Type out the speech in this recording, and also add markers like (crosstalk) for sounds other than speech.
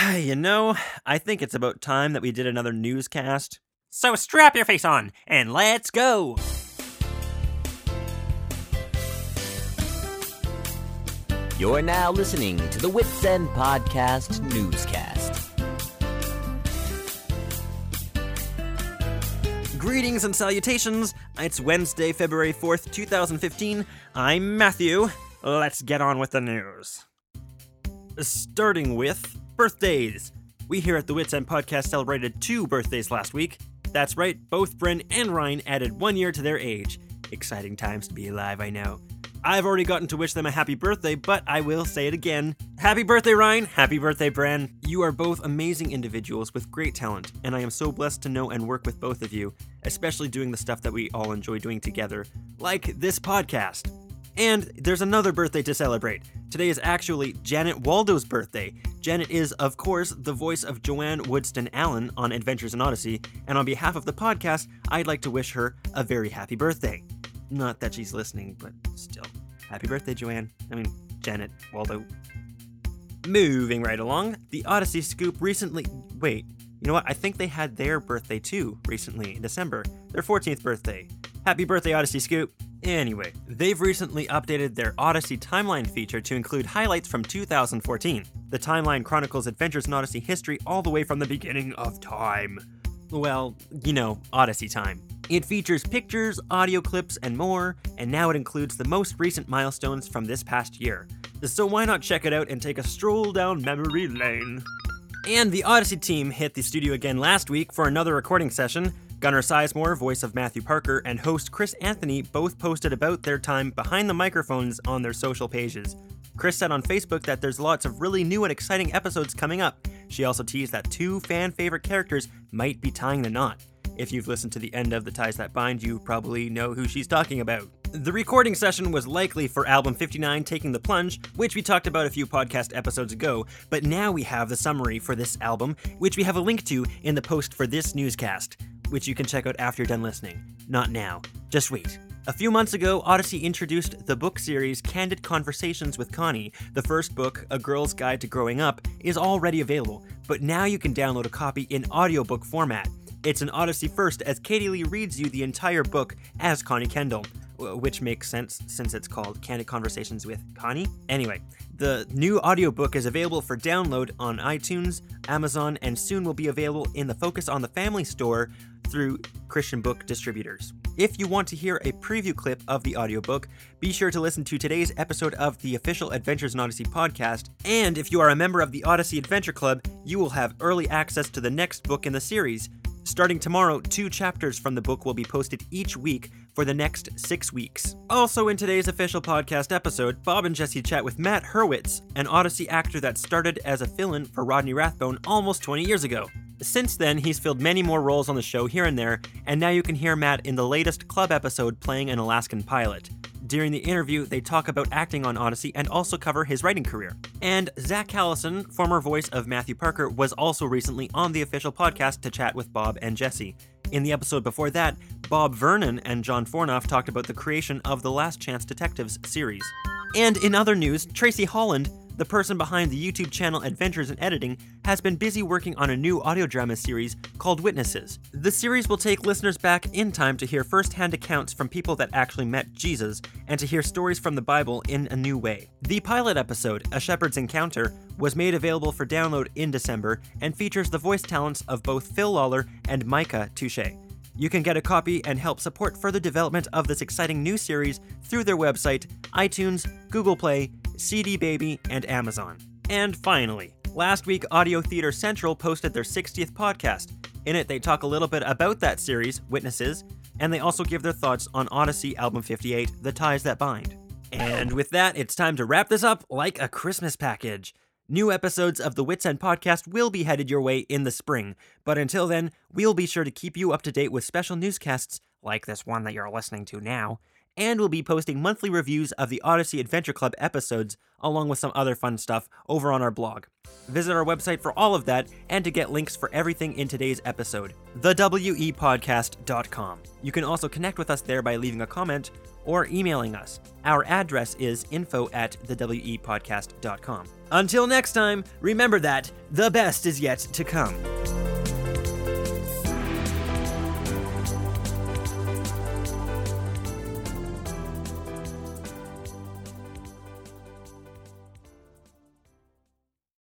(sighs) you know, I think it's about time that we did another newscast. So strap your face on and let's go! You're now listening to the Whit's End Podcast newscast. Greetings and salutations. It's Wednesday, February 4th, 2015. I'm Matthew. Let's get on with the news. Starting with birthdays. We here at the Whit's End Podcast celebrated two birthdays last week. That's right, both Bryn and Ryan added one year to their age. Exciting times to be alive, I know. I've already gotten to wish them a happy birthday, but I will say it again. Happy birthday, Ryan! Happy birthday, Bran! You are both amazing individuals with great talent, and I am so blessed to know and work with both of you, especially doing the stuff that we all enjoy doing together, like this podcast. And there's another birthday to celebrate. Today is actually Janet Waldo's birthday. Janet is, of course, the voice of Joanne Woodston Allen on Adventures in Odyssey, and on behalf of the podcast, I'd like to wish her a very happy birthday. Not that she's listening, but still. Happy birthday, Joanne. I mean, Janet Waldo. Moving right along, the Odyssey Scoop recently. Wait, you know what? I think they had their birthday too recently in December. Their 14th birthday. Happy birthday, Odyssey Scoop. Anyway, they've recently updated their Odyssey timeline feature to include highlights from 2014. The timeline chronicles Adventures in Odyssey history all the way from the beginning of time. Well, you know, Odyssey time. It features pictures, audio clips, and more, and now it includes the most recent milestones from this past year. So why not check it out and take a stroll down memory lane? And the Odyssey team hit the studio again last week for another recording session. Gunnar Sizemore, voice of Matthew Parker, and host Chris Anthony both posted about their time behind the microphones on their social pages. Chris said on Facebook that there's lots of really new and exciting episodes coming up. She also teased that two fan favorite characters might be tying the knot. If you've listened to the end of The Ties That Bind, you probably know who she's talking about. The recording session was likely for album 59 Taking the Plunge, which we talked about a few podcast episodes ago, but now we have the summary for this album, which we have a link to in the post for this newscast, which you can check out after you're done listening. Not now. Just wait. A few months ago, Odyssey introduced the book series Candid Conversations with Connie. The first book, A Girl's Guide to Growing Up, is already available, but now you can download a copy in audiobook format. It's an Odyssey first, as Katie Leigh reads you the entire book as Connie Kendall, which makes sense since it's called Candid Conversations with Connie. Anyway, the new audiobook is available for download on iTunes, Amazon, and soon will be available in the Focus on the Family store through Christian book distributors. If you want to hear a preview clip of the audiobook, be sure to listen to today's episode of the official Adventures in Odyssey podcast. And if you are a member of the Odyssey Adventure Club, you will have early access to the next book in the series. Starting tomorrow, two chapters from the book will be posted each week for the next six weeks. Also, in today's official podcast episode, Bob and Jesse chat with Matt Hurwitz, an Odyssey actor that started as a fill in for Rodney Rathbone almost 20 years ago. Since then, he's filled many more roles on the show here and there, and now you can hear Matt in the latest club episode playing an Alaskan pilot. During the interview, they talk about acting on Odyssey and also cover his writing career. And Zach Callison, former voice of Matthew Parker, was also recently on the official podcast to chat with Bob and Jesse. In the episode before that, Bob Vernon and John Fornoff talked about the creation of the Last Chance Detectives series. And in other news, Tracy Holland, the person behind the YouTube channel Adventures in Editing, has been busy working on a new audio drama series called Witnesses. The series will take listeners back in time to hear firsthand accounts from people that actually met Jesus and to hear stories from the Bible in a new way. The pilot episode, A Shepherd's Encounter, was made available for download in December and features the voice talents of both Phil Lollar and Micah Touche. You can get a copy and help support further development of this exciting new series through their website, iTunes, Google Play, CD Baby, and Amazon. And finally, last week Audio Theater Central posted their 60th podcast. In it, they talk a little bit about that series, Witnesses, and they also give their thoughts on Odyssey Album 58, The Ties That Bind. And with that, it's time to wrap this up like a Christmas package. New episodes of the Whit's End podcast will be headed your way in the spring, but until then, we'll be sure to keep you up to date with special newscasts like this one that you're listening to now and we'll be posting monthly reviews of the Odyssey Adventure Club episodes, along with some other fun stuff, over on our blog. Visit our website for all of that and to get links for everything in today's episode, thewepodcast.com. You can also connect with us there by leaving a comment or emailing us. Our address is info at thewepodcast.com. Until next time, remember that the best is yet to come.